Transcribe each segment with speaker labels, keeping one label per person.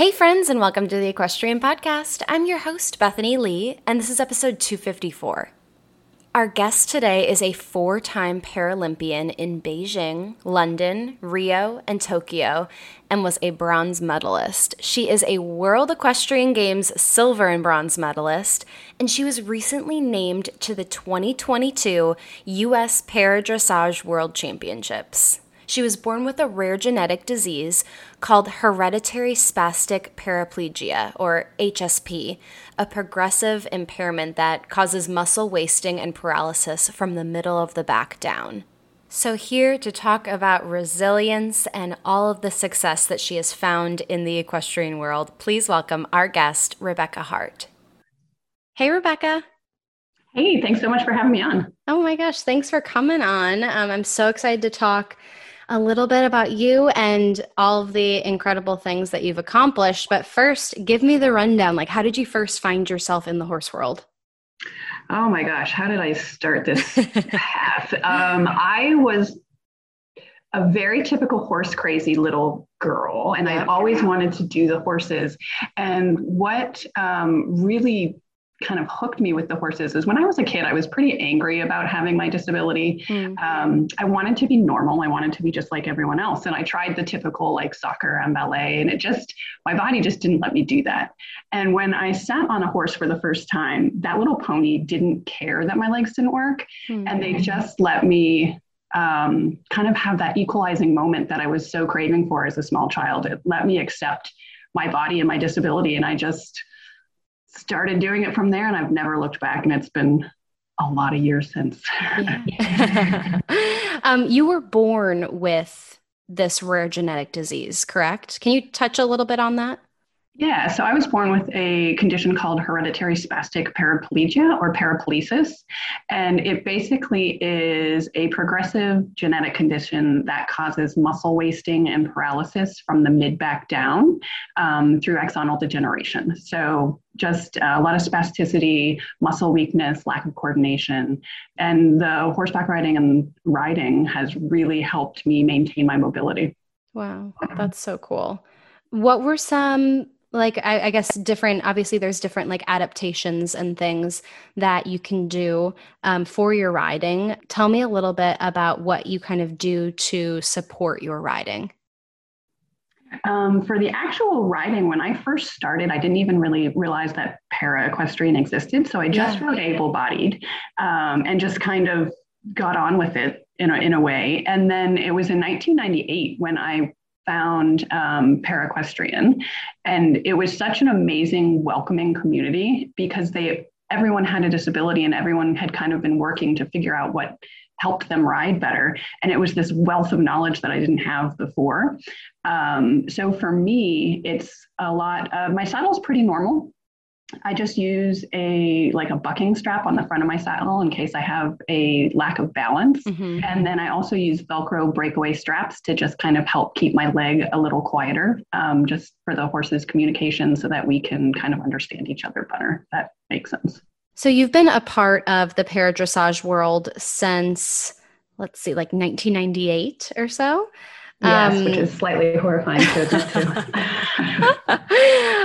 Speaker 1: Hey, friends, and welcome to the Equestrian Podcast. I'm your host, Bethany Lee, and this is episode 254. Our guest today is a four time Paralympian in Beijing, London, Rio, and Tokyo, and was a bronze medalist. She is a World Equestrian Games silver and bronze medalist, and she was recently named to the 2022 U.S. Para Dressage World Championships. She was born with a rare genetic disease called hereditary spastic paraplegia, or HSP, a progressive impairment that causes muscle wasting and paralysis from the middle of the back down. So, here to talk about resilience and all of the success that she has found in the equestrian world, please welcome our guest, Rebecca Hart. Hey, Rebecca.
Speaker 2: Hey, thanks so much for having me on.
Speaker 1: Oh my gosh, thanks for coming on. Um, I'm so excited to talk a little bit about you and all of the incredible things that you've accomplished. But first, give me the rundown. Like, how did you first find yourself in the horse world?
Speaker 2: Oh my gosh, how did I start this path? Um, I was a very typical horse crazy little girl, and I always wanted to do the horses. And what um, really kind of hooked me with the horses is when I was a kid, I was pretty angry about having my disability. Mm. Um, I wanted to be normal. I wanted to be just like everyone else. And I tried the typical like soccer and ballet, and it just, my body just didn't let me do that. And when I sat on a horse for the first time, that little pony didn't care that my legs didn't work. Mm. And they just let me um, kind of have that equalizing moment that I was so craving for as a small child. It let me accept my body and my disability. And I just, started doing it from there and I've never looked back and it's been a lot of years since.
Speaker 1: Um, you were born with this rare genetic disease, correct? Can you touch a little bit on that?
Speaker 2: Yeah, so I was born with a condition called hereditary spastic paraplegia or paraparesis. And it basically is a progressive genetic condition that causes muscle wasting and paralysis from the mid back down um, through axonal degeneration. So just a lot of spasticity, muscle weakness, lack of coordination. And the horseback riding and riding has really helped me maintain my mobility.
Speaker 1: Wow, that's so cool. What were some like I, I, guess different obviously there's different like adaptations and things that you can do um, for your riding. Tell me a little bit about what you kind of do to support your riding.
Speaker 2: Um, for the actual riding when i first started i didn't even really realize that para equestrian existed so i just yeah. rode able-bodied um, and just kind of got on with it in a, in a way. And then it was in 1998 when i found um, and it was such an amazing, welcoming community because they everyone had a disability and everyone had kind of been working to figure out what helped them ride better. And it was this wealth of knowledge that I didn't have before. Um, so for me, it's a lot. Uh, my saddle's pretty normal. I just use a like a bucking strap on the front of my saddle in case I have a lack of balance. Mm-hmm. And then I also use Velcro breakaway straps to just kind of help keep my leg a little quieter, um, just for the horse's communication so that we can kind of understand each other better. That makes sense.
Speaker 1: So you've been a part of the paradressage world since let's see, like 1998 or so.
Speaker 2: Yes, um, which is slightly horrifying to
Speaker 1: to.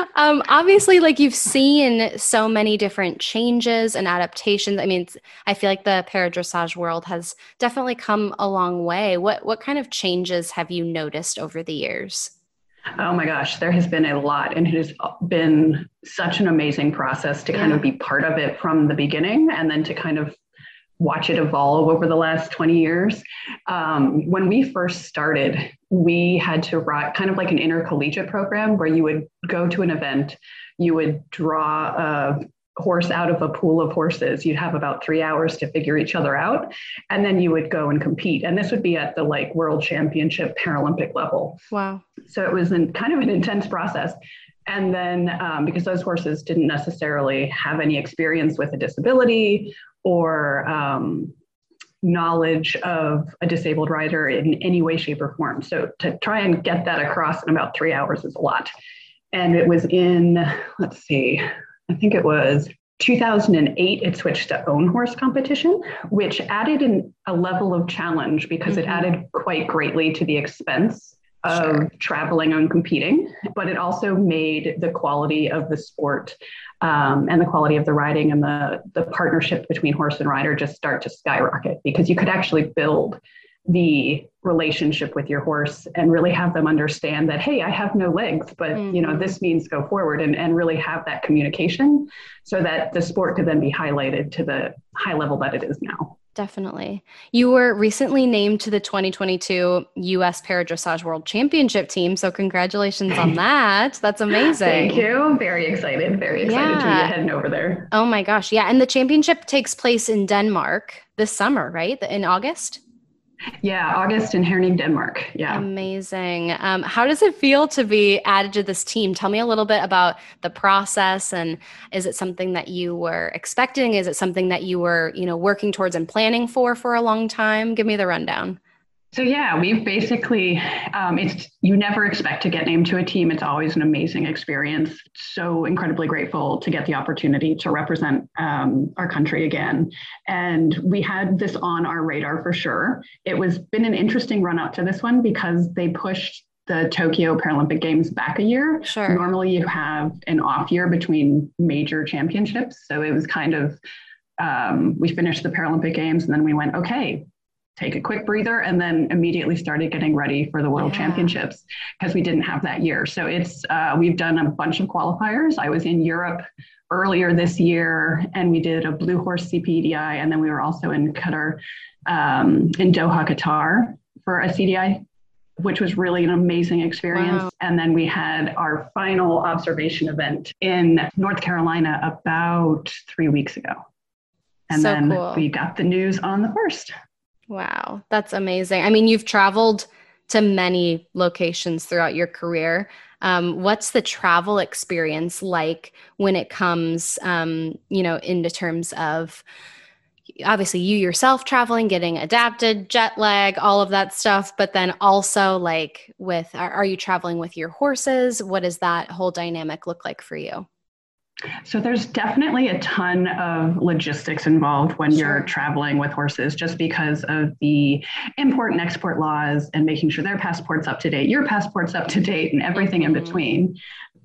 Speaker 1: um, obviously, like you've seen so many different changes and adaptations. I mean, I feel like the paradressage world has definitely come a long way. What what kind of changes have you noticed over the years?
Speaker 2: Oh my gosh, there has been a lot, and it has been such an amazing process to yeah. kind of be part of it from the beginning, and then to kind of watch it evolve over the last 20 years. Um, when we first started, we had to write kind of like an intercollegiate program where you would go to an event, you would draw a horse out of a pool of horses. You'd have about three hours to figure each other out, and then you would go and compete. And this would be at the like world championship Paralympic level.
Speaker 1: Wow.
Speaker 2: So it was in kind of an intense process. And then, um, because those horses didn't necessarily have any experience with a disability or um, knowledge of a disabled rider in any way, shape, or form. So to try and get that across in about three hours is a lot. And it was in, let's see, I think it was 2008, it switched to own horse competition, which added in a level of challenge because mm-hmm. it added quite greatly to the expense of sure. traveling and competing, but it also made the quality of the sport um, and the quality of the riding and the, the partnership between horse and rider just start to skyrocket because you could actually build the relationship with your horse and really have them understand that hey i have no legs but mm-hmm. you know mm-hmm. this means go forward and, and really have that communication so that the sport could then be highlighted to the high level that it is now
Speaker 1: Definitely. You were recently named to the 2022 US Para Dressage World Championship team. So, congratulations on that. That's amazing.
Speaker 2: Thank you. Very excited. Very excited yeah. to be heading over there.
Speaker 1: Oh my gosh. Yeah. And the championship takes place in Denmark this summer, right? In August?
Speaker 2: Yeah, August in Herning, Denmark. Yeah.
Speaker 1: Amazing. Um, how does it feel to be added to this team? Tell me a little bit about the process and is it something that you were expecting? Is it something that you were, you know, working towards and planning for for a long time? Give me the rundown.
Speaker 2: So yeah, we've basically um, it's you never expect to get named to a team. It's always an amazing experience. So incredibly grateful to get the opportunity to represent um, our country again. And we had this on our radar for sure. It was been an interesting run up to this one because they pushed the Tokyo Paralympic Games back a year.
Speaker 1: Sure.
Speaker 2: Normally you have an off year between major championships. So it was kind of um, we finished the Paralympic Games and then we went, okay, take a quick breather and then immediately started getting ready for the world yeah. championships because we didn't have that year so it's uh, we've done a bunch of qualifiers i was in europe earlier this year and we did a Blue Hors CPEDI and then we were also in qatar um, in doha qatar for a cdi which was really an amazing experience wow. and then we had our final observation event in north carolina about three weeks ago and so then cool. we got the news on the first
Speaker 1: Wow, that's amazing. I mean, you've traveled to many locations throughout your career. Um, what's the travel experience like when it comes, um, you know, into terms of obviously you yourself traveling, getting adapted, jet lag, all of that stuff, but then also like with, are, are you traveling with your horses? What does that whole dynamic look like for you?
Speaker 2: So there's definitely a ton of logistics involved when sure. you're traveling with horses, just because of the import and export laws and making sure their passport's up to date, your passport's up to date, and everything mm-hmm. in between.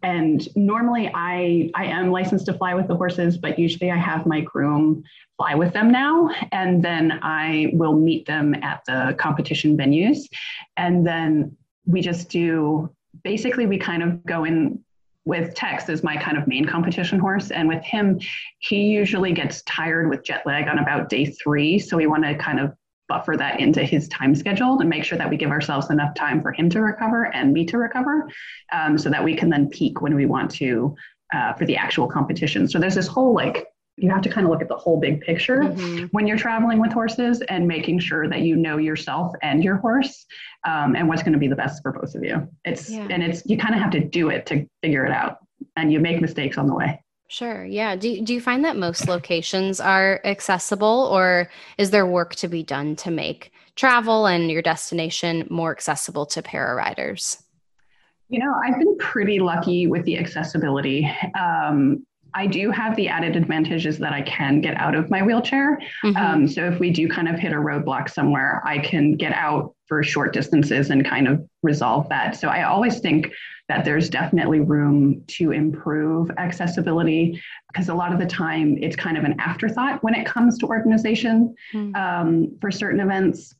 Speaker 2: And normally I I am licensed to fly with the horses, but usually I have my groom fly with them now, and then I will meet them at the competition venues, and then we just do basically we kind of go in with Tex is my kind of main competition horse. And with him, he usually gets tired with jet lag on about day three. So we want to kind of buffer that into his time schedule and make sure that we give ourselves enough time for him to recover and me to recover um, so that we can then peak when we want to uh, for the actual competition. So there's this whole like you have to kind of look at the whole big picture mm-hmm. when you're traveling with horses and making sure that you know yourself and your horse um, and what's going to be the best for both of you it's yeah. and it's you kind of have to do it to figure it out and you make mistakes on the way
Speaker 1: Sure. Yeah. Do, do you find that most locations are accessible or is there work to be done to make travel and your destination more accessible to para riders?
Speaker 2: You know, I've been pretty lucky with the accessibility. Um, I do have the added advantages that I can get out of my wheelchair. Mm-hmm. Um, so if we do kind of hit a roadblock somewhere, I can get out for short distances and kind of resolve that. So I always think that there's definitely room to improve accessibility because a lot of the time it's kind of an afterthought when it comes to organization mm-hmm. um, for certain events.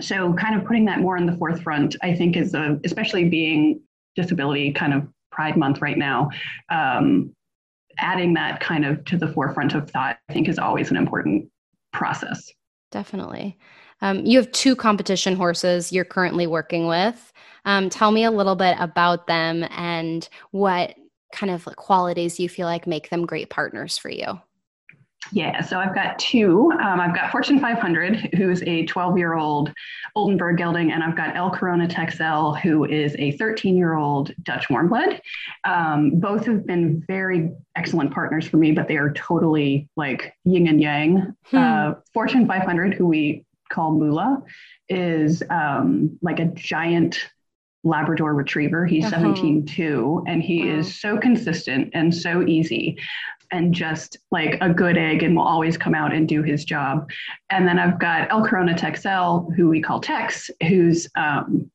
Speaker 2: So kind of putting that more in the forefront, I think, is a, especially being disability kind of Pride Month right now. Um, adding that kind of to the forefront of thought, I think, is always an important process.
Speaker 1: Definitely. Um, you have two competition horses you're currently working with. Um, tell me a little bit about them and what kind of qualities you feel like make them great partners for you.
Speaker 2: Yeah, so I've got two. Um, I've got Fortune 500, who's a 12 year old Oldenburg gelding, and I've got El Corona Texel, who is a 13 year old Dutch warmblood. Um, both have been very excellent partners for me, but they are totally like yin and yang. Hmm. Uh, Fortune 500, who we call Mula, is um, like a giant Labrador retriever. He's uh-huh. 17 too, and he wow. is so consistent and so easy and just like a good egg and will always come out and do his job. And then I've got El Corona Texel, who we call Tex, who's um,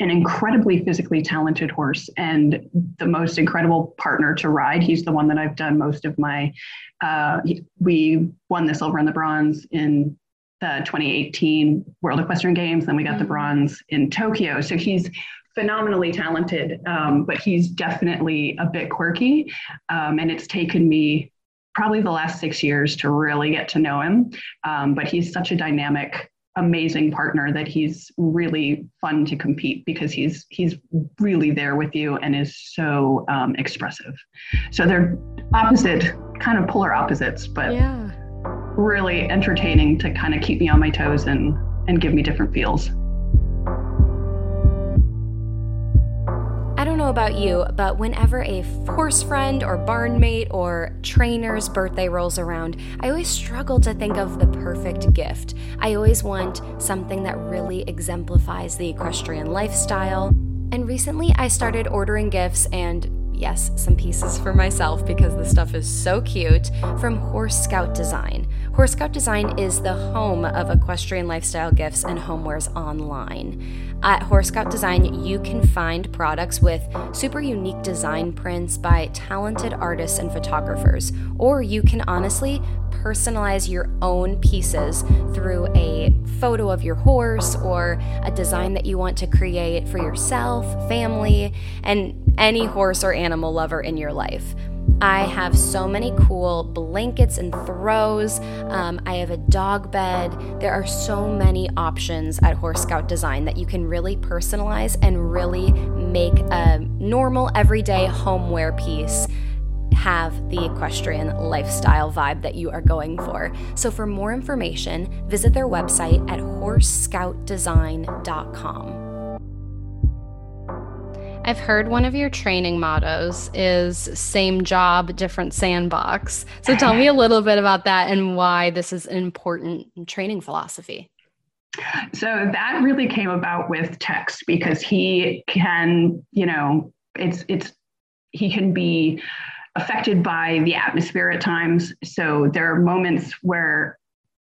Speaker 2: an incredibly physically talented horse and the most incredible partner to ride. He's the one that I've done most of my. Uh, we won the silver and the bronze in the 2018 World Equestrian Games. Then we got mm-hmm. the bronze in Tokyo. So he's phenomenally talented, um, but he's definitely a bit quirky. Um, and it's taken me probably the last six years to really get to know him. Um, but he's such a dynamic, amazing partner that he's really fun to compete because he's he's really there with you and is so um, expressive. So they're opposite, kind of polar opposites, but yeah. really entertaining to kind of keep me on my toes and and give me different feels.
Speaker 1: Know about you, but whenever a horse friend or barn mate or trainer's birthday rolls around, I always struggle to think of the perfect gift. I always want something that really exemplifies the equestrian lifestyle. And recently I started ordering gifts and yes, some pieces for myself because the stuff is so cute from Horse Scout Design. Horse Scout Design is the home of equestrian lifestyle gifts and homewares online. At Horse Scout Design, you can find products with super unique design prints by talented artists and photographers, or you can honestly personalize your own pieces through a photo of your horse or a design that you want to create for yourself, family, and any horse or animal lover in your life. I have so many cool blankets and throws. Um, I have a dog bed. There are so many options at Horse Scout Design that you can really personalize and really make a normal, everyday homeware piece have the equestrian lifestyle vibe that you are going for. So, for more information, visit their website at horsescoutdesign.com.
Speaker 3: I've heard one of your training mottos is same job, different sandbox. So tell me a little bit about that and why this is an important training philosophy.
Speaker 2: So that really came about with Tex because he can, you know, it's it's he can be affected by the atmosphere at times. So there are moments where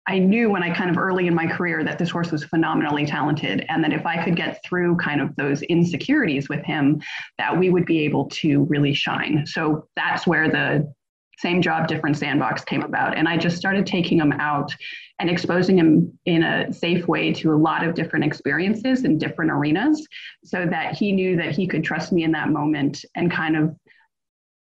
Speaker 2: I knew when I kind of early in my career that this horse was phenomenally talented, and that if I could get through kind of those insecurities with him, that we would be able to really shine. So that's where the same job, different sandbox came about. And I just started taking him out and exposing him in a safe way to a lot of different experiences in different arenas so that he knew that he could trust me in that moment and kind of,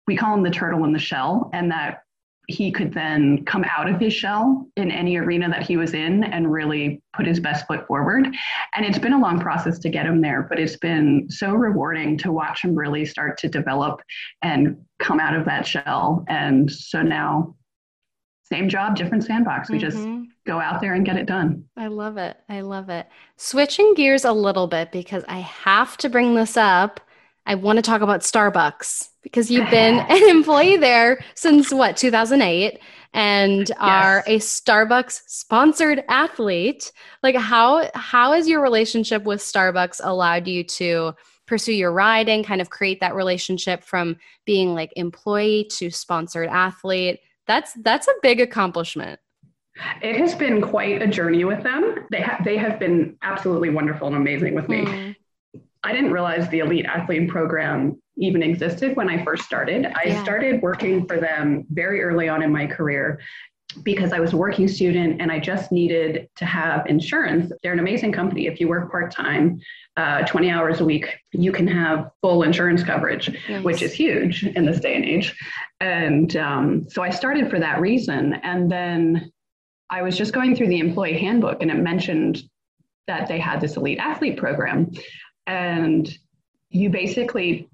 Speaker 2: we call him the turtle in the shell, and that he could then come out of his shell in any arena that he was in and really put his best foot forward. And it's been a long process to get him there, but it's been so rewarding to watch him really start to develop and come out of that shell. And so now, same job, different sandbox. We mm-hmm. just go out there and get it done.
Speaker 3: I love it. I love it. Switching gears a little bit because I have to bring this up. I want to talk about Starbucks because you've been an employee there since what 2008 and yes. are a Starbucks sponsored athlete. Like how how has your relationship with Starbucks allowed you to pursue your riding, kind of create that relationship from being like employee to sponsored athlete? That's that's a big accomplishment.
Speaker 2: It has been quite a journey with them. They have they have been absolutely wonderful and amazing with me. Mm. I didn't realize the elite athlete program even existed when I first started. I yeah. started working for them very early on in my career because I was a working student and I just needed to have insurance. They're an amazing company. If you work part time, uh, 20 hours a week, you can have full insurance coverage, nice. which is huge in this day and age. And um, so I started for that reason. And then I was just going through the employee handbook and it mentioned that they had this elite athlete program. And you basically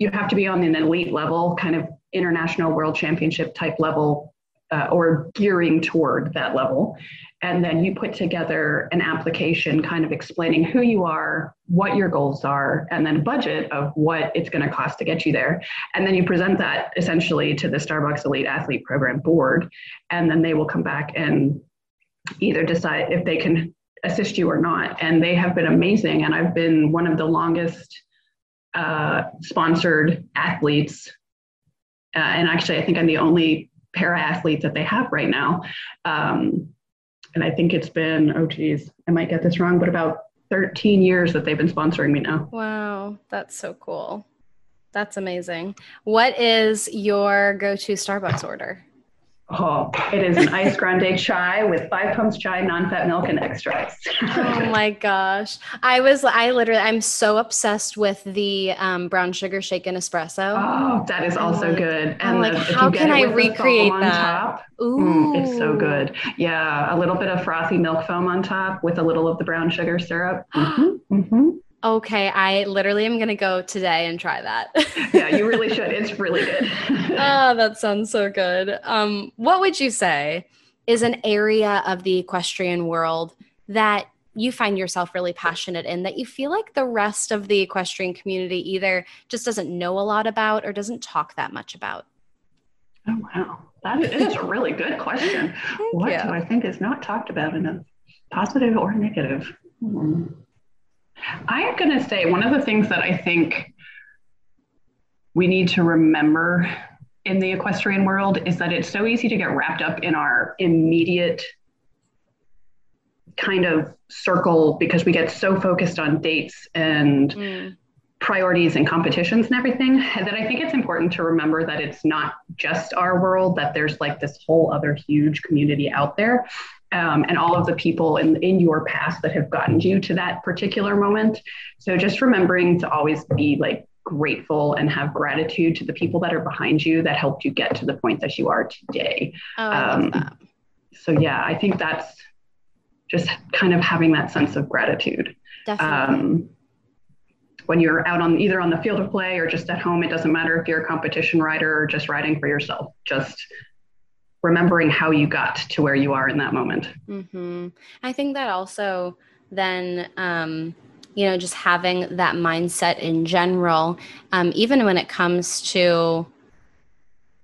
Speaker 2: you have to be on an elite level, kind of international world championship type level uh, or gearing toward that level. And then you put together an application kind of explaining who you are, what your goals are, and then a budget of what it's going to cost to get you there. And then you present that essentially to the Starbucks Elite Athlete Program board. And then they will come back and either decide if they can assist you or not. And they have been amazing. And I've been one of the longest uh, sponsored athletes. Uh, and actually, I think I'm the only para athlete that they have right now. Um, and I think it's been, oh geez, I might get this wrong, but about 13 years that they've been sponsoring me now.
Speaker 1: Wow, that's so cool. That's amazing. What is your go to Starbucks order?
Speaker 2: Oh, it is an iced grande chai with five pumps chai, non-fat milk, and extra ice.
Speaker 1: oh my gosh! I was, I literally, I'm so obsessed with the um, brown sugar shaken espresso.
Speaker 2: Oh, that is also good.
Speaker 1: And I'm like, the, how can I recreate that?
Speaker 2: Top, Ooh, mm, it's so good. Yeah, a little bit of frothy milk foam on top with a little of the brown sugar syrup. Mm-hmm, mm-hmm.
Speaker 1: Okay, I literally am going to go today and try that.
Speaker 2: yeah, you really should. It's really good.
Speaker 1: oh, that sounds so good. Um, what would you say is an area of the equestrian world that you find yourself really passionate in that you feel like the rest of the equestrian community either just doesn't know a lot about or doesn't talk that much about?
Speaker 2: Oh, wow. That is a really good question. what you. do I think is not talked about enough, positive or negative? Hmm. I am going to say one of the things that I think we need to remember in the equestrian world is that it's so easy to get wrapped up in our immediate kind of circle because we get so focused on dates and mm. Priorities and competitions and everything that I think it's important to remember that it's not just our world, that there's like this whole other huge community out there um, and all of the people in, in your past that have gotten you to that particular moment. So just remembering to always be like grateful and have gratitude to the people that are behind you that helped you get to the point that you are today.
Speaker 1: Oh, um.
Speaker 2: So yeah, I think that's just kind of having that sense of gratitude.
Speaker 1: Definitely. Um,
Speaker 2: when you're out on either on the field of play or just at home, it doesn't matter if you're a competition rider or just riding for yourself. Just remembering how you got to where you are in that moment.
Speaker 1: Mm-hmm. I think that also then, um, you know, just having that mindset in general, um, even when it comes to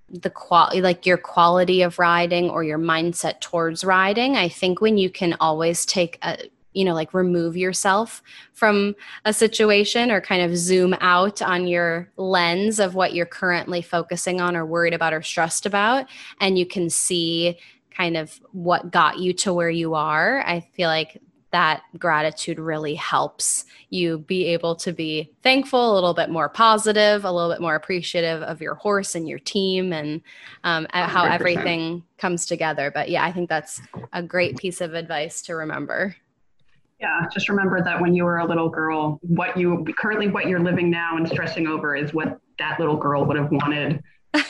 Speaker 1: the quality, like your quality of riding or your mindset towards riding, I think when you can always take a, you know like remove yourself from a situation or kind of zoom out on your lens of what you're currently focusing on or worried about or stressed about and you can see kind of what got you to where you are i feel like that gratitude really helps you be able to be thankful, a little bit more positive, a little bit more appreciative of your horse and your team and um, how everything comes together. But yeah, I think that's a great piece of advice to remember.
Speaker 2: Yeah, just remember that when you were a little girl, what you currently what you're living now and stressing over is what that little girl would have wanted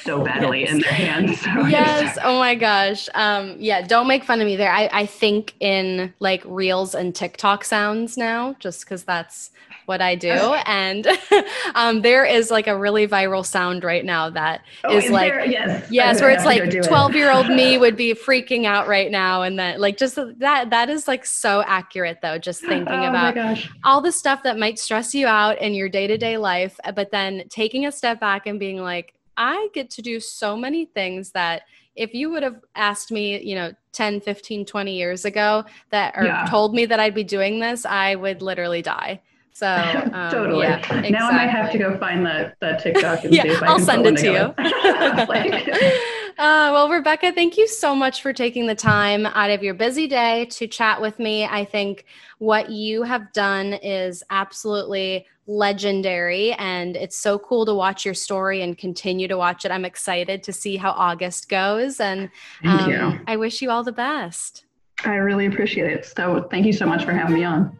Speaker 2: so badly yes. in their hands. So
Speaker 1: yes. oh my gosh. Um, yeah, don't make fun of me there. I, I think in like reels and TikTok sounds now, just because that's what I do. and um, there is like a really viral sound right now that oh, is like,
Speaker 2: there? yes,
Speaker 1: yes, where it's like 12 year old me would be freaking out right now. And that, like just that, that is like so accurate though, just thinking oh about all the stuff that might stress you out in your day to day life, but then taking a step back and being like, I get to do so many things that if you would have asked me, you know, 10, 15, 20 years ago that or yeah. told me that I'd be doing this, I would literally die. So um,
Speaker 2: totally.
Speaker 1: Yeah, exactly.
Speaker 2: Now I might have to go find that the TikTok and yeah, see if I
Speaker 1: I'll
Speaker 2: can
Speaker 1: send it to you. Uh, well, Rebecca, thank you so much for taking the time out of your busy day to chat with me. I think what you have done is absolutely legendary, and it's so cool to watch your story and continue to watch it. I'm excited to see how August goes, and um, I wish you all the best.
Speaker 2: I really appreciate it. So, thank you so much for having me on.